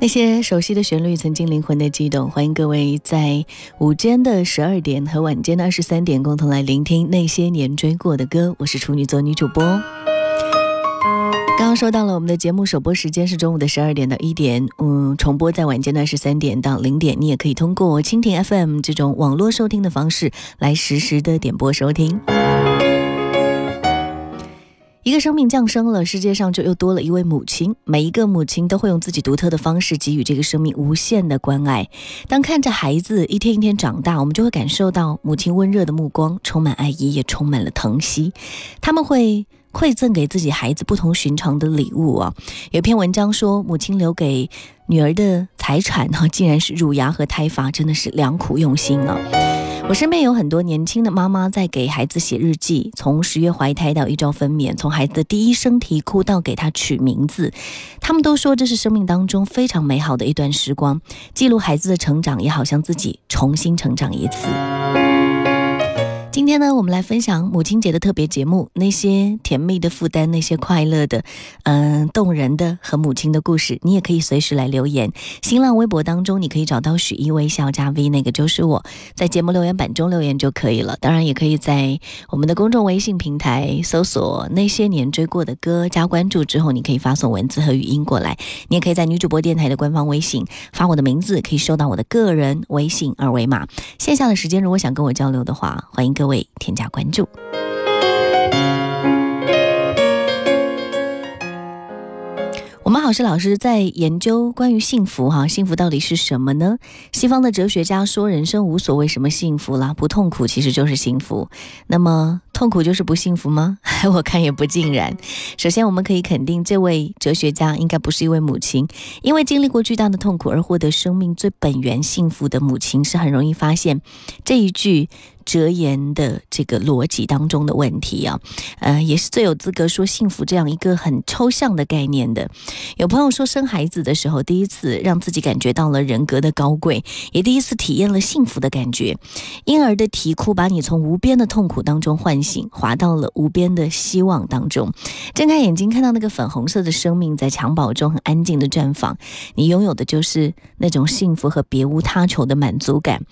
那些熟悉的旋律，曾经灵魂的悸动。欢迎各位在午间的十二点和晚间的二十三点，共同来聆听那些年追过的歌。我是处女座女主播。刚刚说到了，我们的节目首播时间是中午的十二点到一点，嗯，重播在晚间的二十三点到零点。你也可以通过蜻蜓 FM 这种网络收听的方式来实时的点播收听。一个生命降生了，世界上就又多了一位母亲。每一个母亲都会用自己独特的方式给予这个生命无限的关爱。当看着孩子一天一天长大，我们就会感受到母亲温热的目光，充满爱意，也充满了疼惜。他们会馈赠给自己孩子不同寻常的礼物啊。有篇文章说，母亲留给女儿的财产呢，竟然是乳牙和胎发，真的是良苦用心啊。我身边有很多年轻的妈妈在给孩子写日记，从十月怀胎到一朝分娩，从孩子的第一声啼哭到给他取名字，他们都说这是生命当中非常美好的一段时光，记录孩子的成长，也好像自己重新成长一次。今天呢，我们来分享母亲节的特别节目，那些甜蜜的负担，那些快乐的，嗯，动人的和母亲的故事，你也可以随时来留言。新浪微博当中，你可以找到许一微笑加 V，那个就是我在节目留言板中留言就可以了。当然，也可以在我们的公众微信平台搜索“那些年追过的歌”，加关注之后，你可以发送文字和语音过来。你也可以在女主播电台的官方微信发我的名字，可以收到我的个人微信二维码。线下的时间，如果想跟我交流的话，欢迎。各位添加关注。我们好是老师在研究关于幸福哈，幸福到底是什么呢？西方的哲学家说，人生无所谓什么幸福啦，不痛苦其实就是幸福。那么。痛苦就是不幸福吗？我看也不尽然。首先，我们可以肯定，这位哲学家应该不是一位母亲，因为经历过巨大的痛苦而获得生命最本源幸福的母亲，是很容易发现这一句哲言的这个逻辑当中的问题啊。呃，也是最有资格说幸福这样一个很抽象的概念的。有朋友说，生孩子的时候，第一次让自己感觉到了人格的高贵，也第一次体验了幸福的感觉。婴儿的啼哭，把你从无边的痛苦当中唤醒。滑到了无边的希望当中，睁开眼睛看到那个粉红色的生命在襁褓中很安静的绽放，你拥有的就是那种幸福和别无他求的满足感。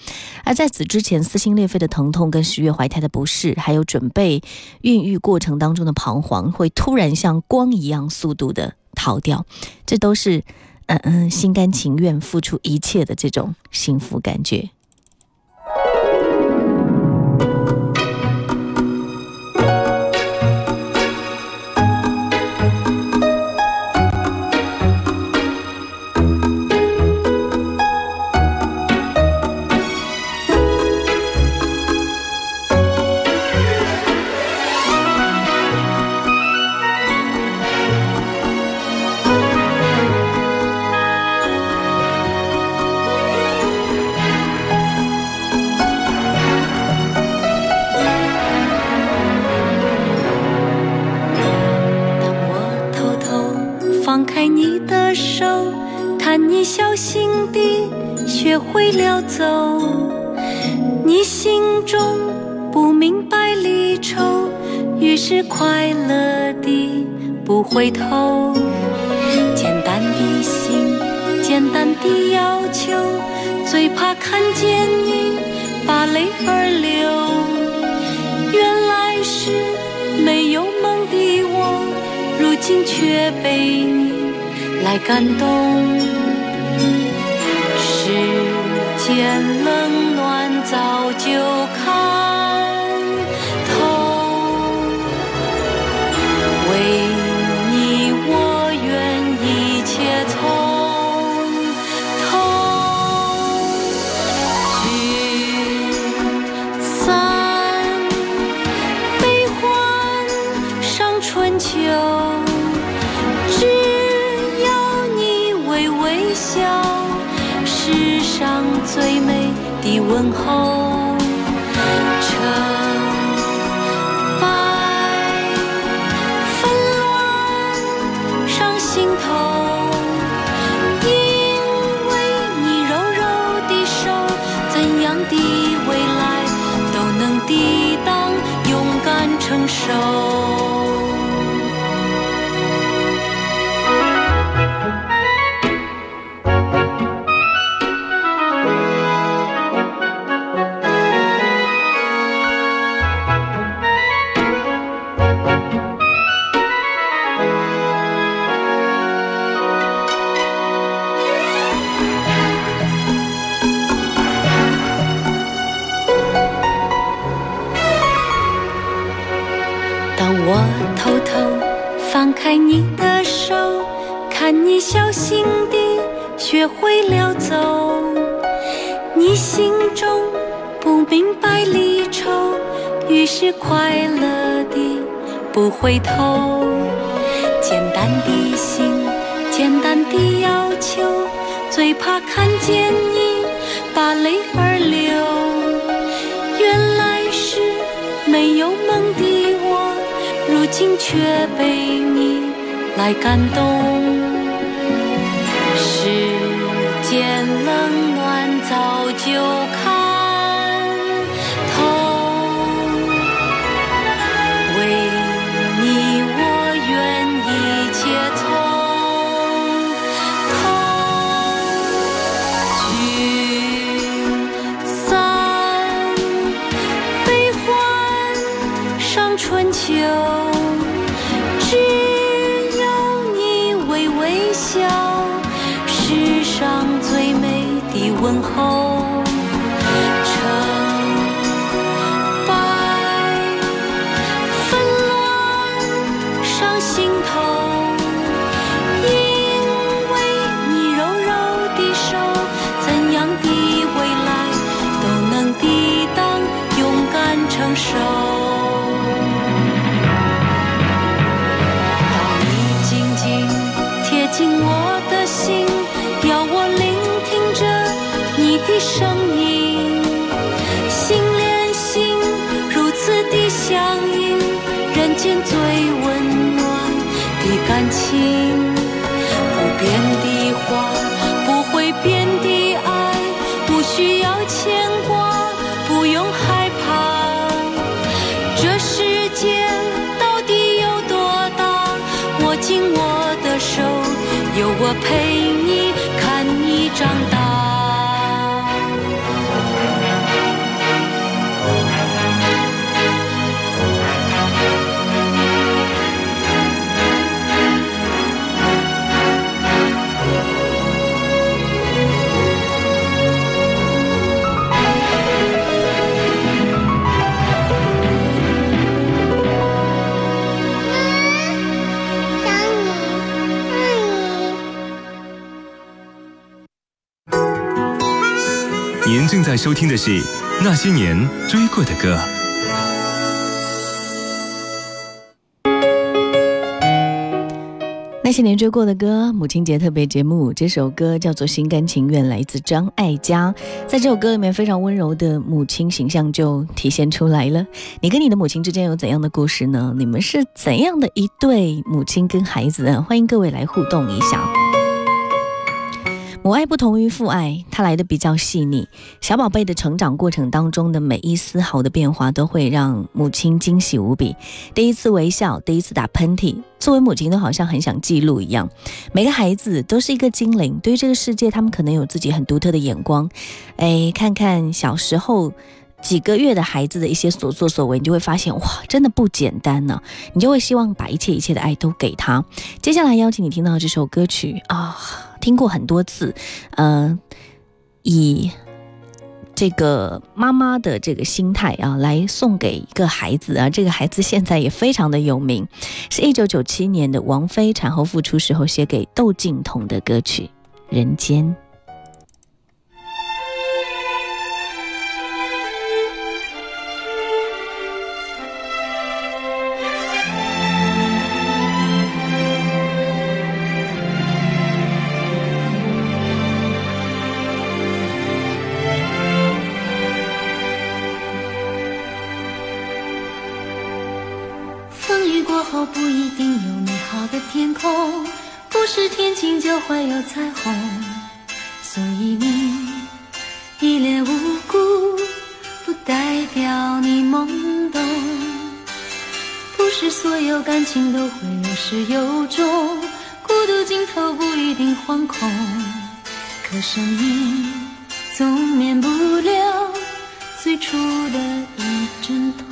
而在此之前，撕心裂肺的疼痛跟十月怀胎的不适，还有准备孕育过程当中的彷徨，会突然像光一样速度的逃掉，这都是嗯嗯心甘情愿付出一切的这种幸福感觉。不回头。简单的心，简单的要求，最怕看见你把泪儿流。原来是没有梦的我，如今却被你来感动。世间冷暖早就问候，我偷偷放开你的手，看你小心地学会了走。你心中不明白离愁，于是快乐地不回头。简单的心，简单的要求，最怕看见你把泪儿流。如今却被你。来感动，收听的是那些年追过的歌。那些年追过的歌，母亲节特别节目，这首歌叫做《心甘情愿》，来自张艾嘉。在这首歌里面，非常温柔的母亲形象就体现出来了。你跟你的母亲之间有怎样的故事呢？你们是怎样的一对母亲跟孩子？欢迎各位来互动一下。母爱不同于父爱，它来的比较细腻。小宝贝的成长过程当中的每一丝毫的变化，都会让母亲惊喜无比。第一次微笑，第一次打喷嚏，作为母亲都好像很想记录一样。每个孩子都是一个精灵，对于这个世界，他们可能有自己很独特的眼光。哎，看看小时候几个月的孩子的一些所作所为，你就会发现，哇，真的不简单呢。你就会希望把一切一切的爱都给他。接下来邀请你听到这首歌曲啊。听过很多次，嗯，以这个妈妈的这个心态啊，来送给一个孩子啊。这个孩子现在也非常的有名，是一九九七年的王菲产后复出时候写给窦靖童的歌曲《人间》。不一定有美好的天空，不是天晴就会有彩虹，所以你一脸无辜，不代表你懵懂。不是所有感情都会有始有终，孤独尽头不一定惶恐，可生命总免不了最初的一阵痛。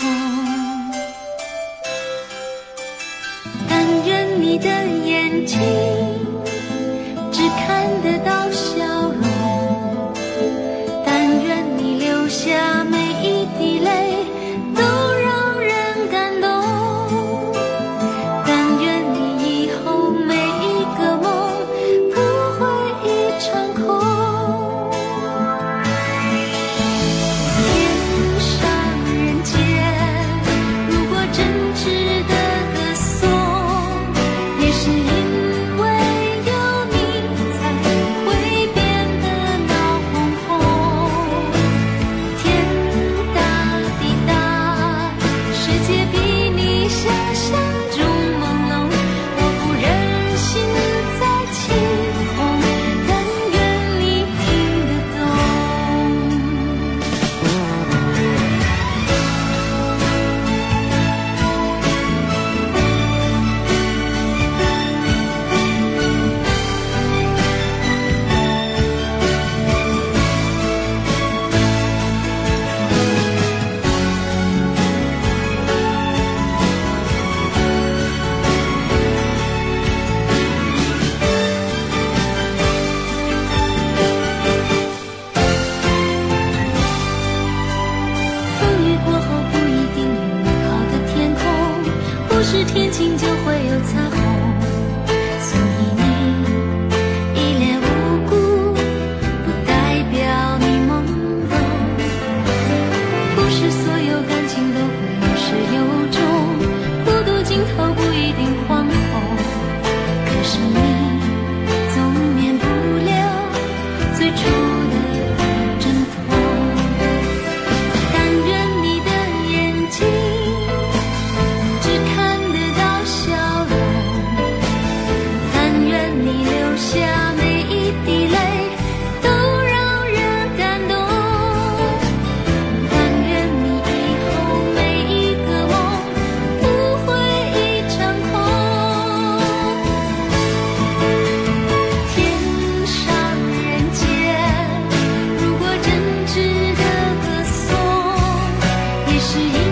是一。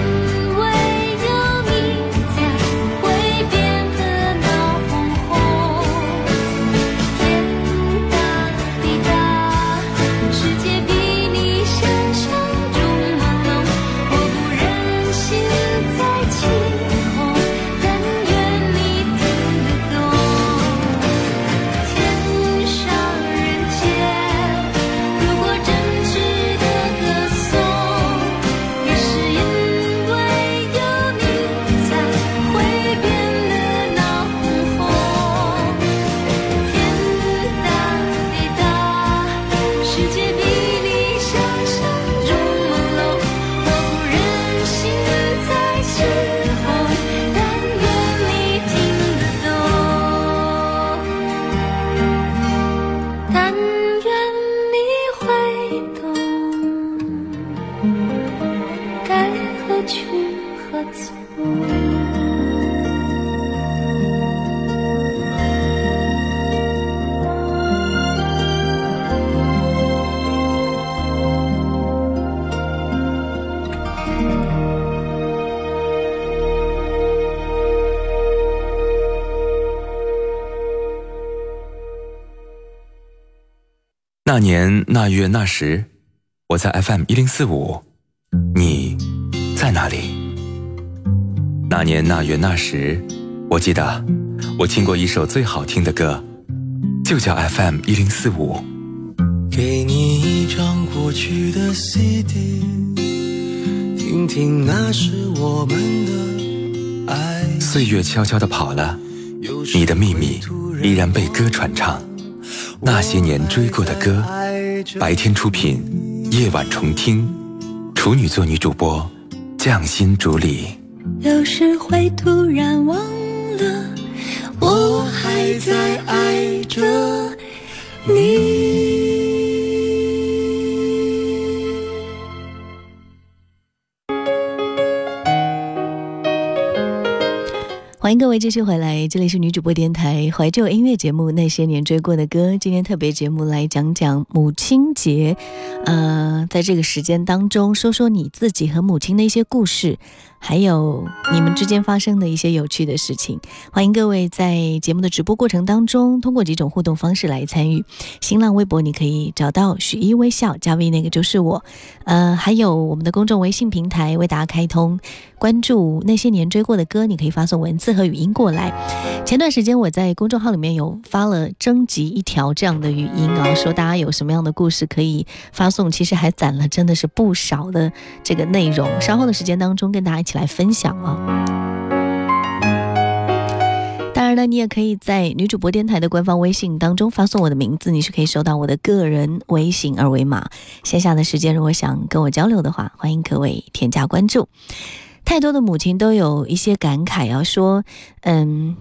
那年那月那时，我在 FM 一零四五，你在哪里？那年那月那时，我记得我听过一首最好听的歌，就叫 FM 一零四五。给你一张过去的 CD，听听那是我们的爱。岁月悄悄地跑了，你的秘密依然被歌传唱。那些年追过的歌，白天出品，夜晚重听。处女座女主播，匠心主理。有时会突然忘了，我还在爱着你。欢迎各位继续回来，这里是女主播电台怀旧音乐节目《那些年追过的歌》。今天特别节目来讲讲母亲节，呃，在这个时间当中，说说你自己和母亲的一些故事。还有你们之间发生的一些有趣的事情，欢迎各位在节目的直播过程当中，通过几种互动方式来参与。新浪微博你可以找到许一微笑加 V，那个就是我。呃，还有我们的公众微信平台为大家开通，关注那些年追过的歌，你可以发送文字和语音过来。前段时间我在公众号里面有发了征集一条这样的语音啊，说大家有什么样的故事可以发送，其实还攒了真的是不少的这个内容。稍后的时间当中跟大家一来分享啊！当然了，你也可以在女主播电台的官方微信当中发送我的名字，你是可以收到我的个人微信二维码。线下的时间，如果想跟我交流的话，欢迎各位添加关注。太多的母亲都有一些感慨啊说，嗯。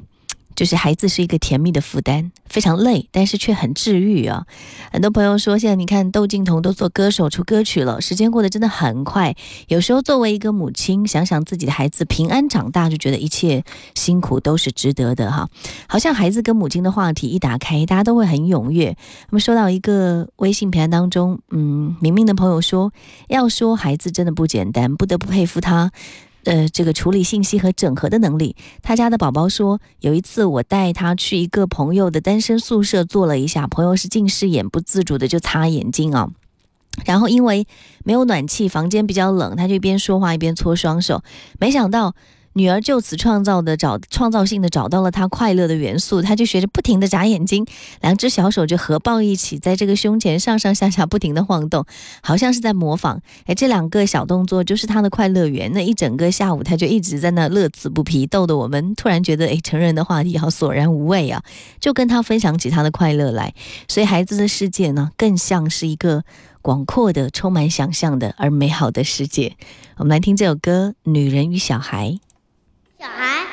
就是孩子是一个甜蜜的负担，非常累，但是却很治愈啊！很多朋友说，现在你看窦靖童都做歌手出歌曲了，时间过得真的很快。有时候作为一个母亲，想想自己的孩子平安长大，就觉得一切辛苦都是值得的哈。好像孩子跟母亲的话题一打开，大家都会很踊跃。那么收到一个微信平台当中，嗯，明明的朋友说，要说孩子真的不简单，不得不佩服他。呃，这个处理信息和整合的能力，他家的宝宝说，有一次我带他去一个朋友的单身宿舍坐了一下，朋友是近视眼，不自主的就擦眼镜啊，然后因为没有暖气，房间比较冷，他就一边说话一边搓双手，没想到。女儿就此创造的找创造性的找到了她快乐的元素，她就学着不停的眨眼睛，两只小手就合抱一起，在这个胸前上上下下不停的晃动，好像是在模仿。哎，这两个小动作就是她的快乐源。那一整个下午，她就一直在那乐此不疲，逗得我们突然觉得，哎，成人的话题好索然无味啊，就跟她分享起她的快乐来。所以孩子的世界呢，更像是一个广阔的、充满想象的而美好的世界。我们来听这首歌《女人与小孩》。小孩。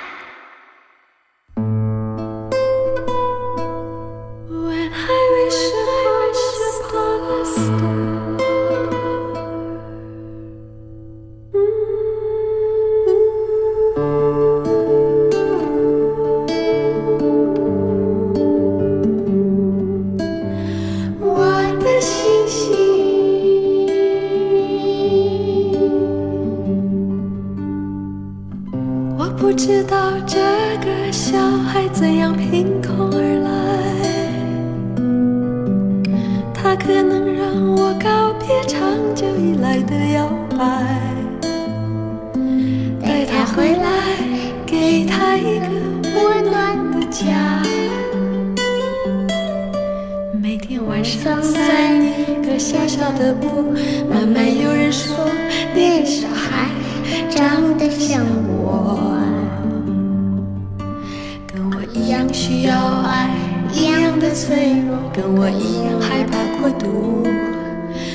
需要爱一样的脆弱，跟我一样害怕孤独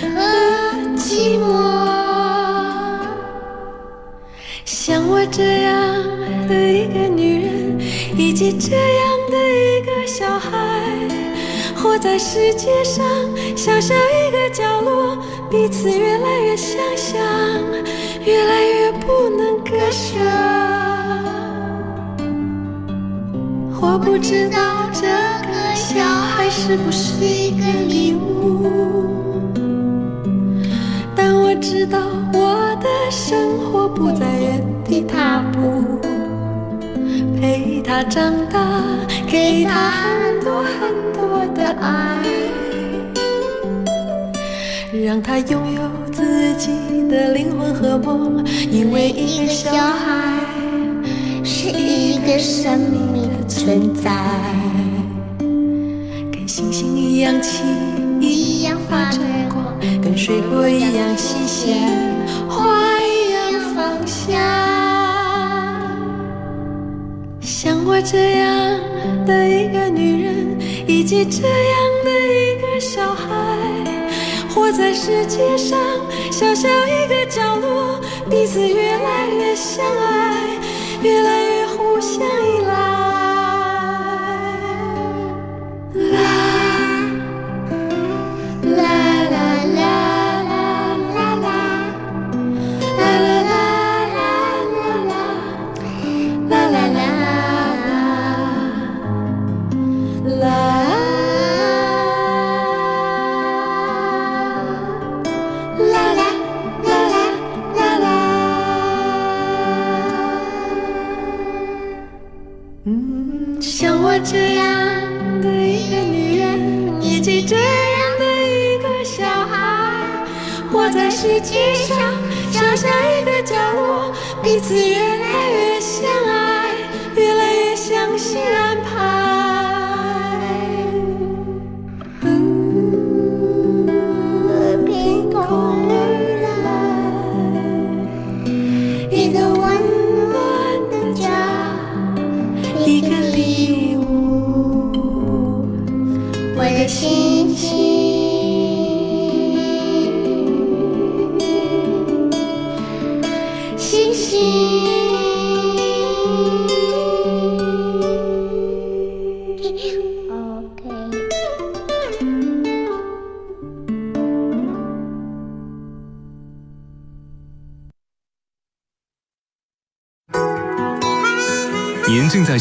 和寂寞。像我这样的一个女人，以及这样的一个小孩，活在世界上小小一个角落，彼此越来越相像，越来越不能割舍。我不知道这个小孩是不是一个礼物？但我知道我的生活不在原地踏步，陪他长大，给他很多很多的爱，让他拥有自己的灵魂和梦，因为一个小孩是一个生命存在，跟星星一样轻，一样发着光，跟水果一样新鲜，花一样芳香。像我这样的一个女人，以及这样的一个小孩。活在世界上小小一个角落，彼此越来越相爱，越来越互相依赖。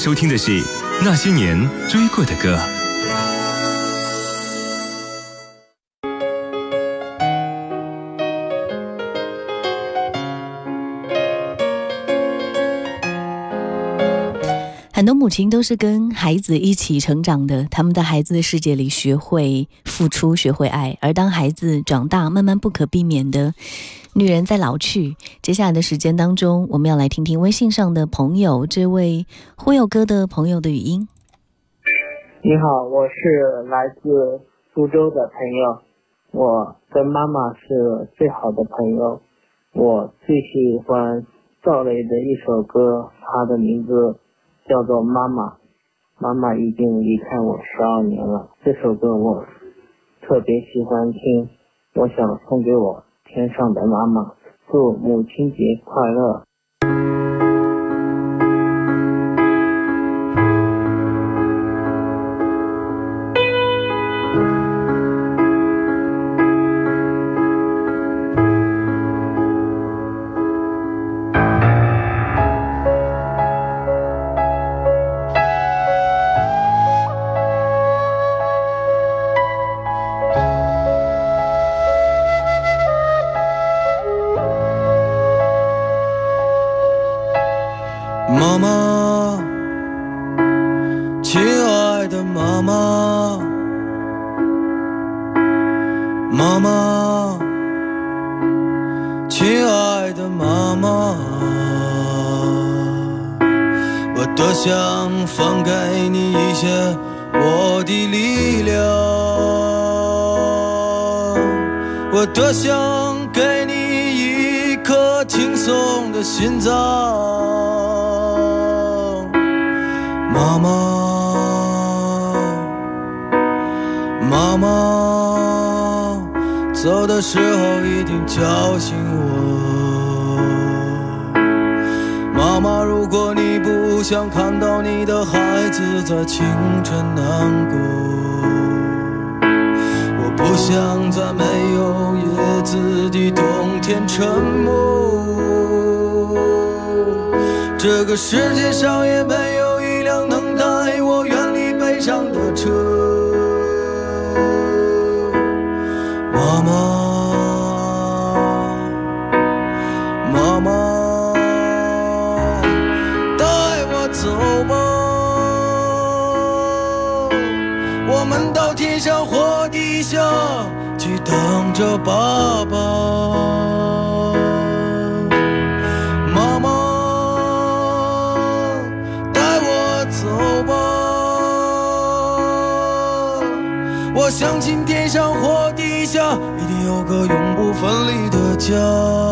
收听的是《那些年追过的歌》。很多母亲都是跟孩子一起成长的，他们在孩子的世界里学会付出，学会爱。而当孩子长大，慢慢不可避免的，女人在老去。接下来的时间当中，我们要来听听微信上的朋友，这位忽悠哥的朋友的语音。你好，我是来自苏州的朋友，我跟妈妈是最好的朋友，我最喜欢赵雷的一首歌，他的名字。叫做妈妈，妈妈已经离开我十二年了。这首歌我特别喜欢听，我想送给我天上的妈妈，祝母亲节快乐。多想给你一颗轻松的心脏，妈妈，妈妈，走的时候一定叫醒我。妈妈，如果你不想看到你的孩子在清晨难过。不想在没有叶子的冬天沉默。这个世界上也没有一辆能带我远离悲伤的车。妈妈，就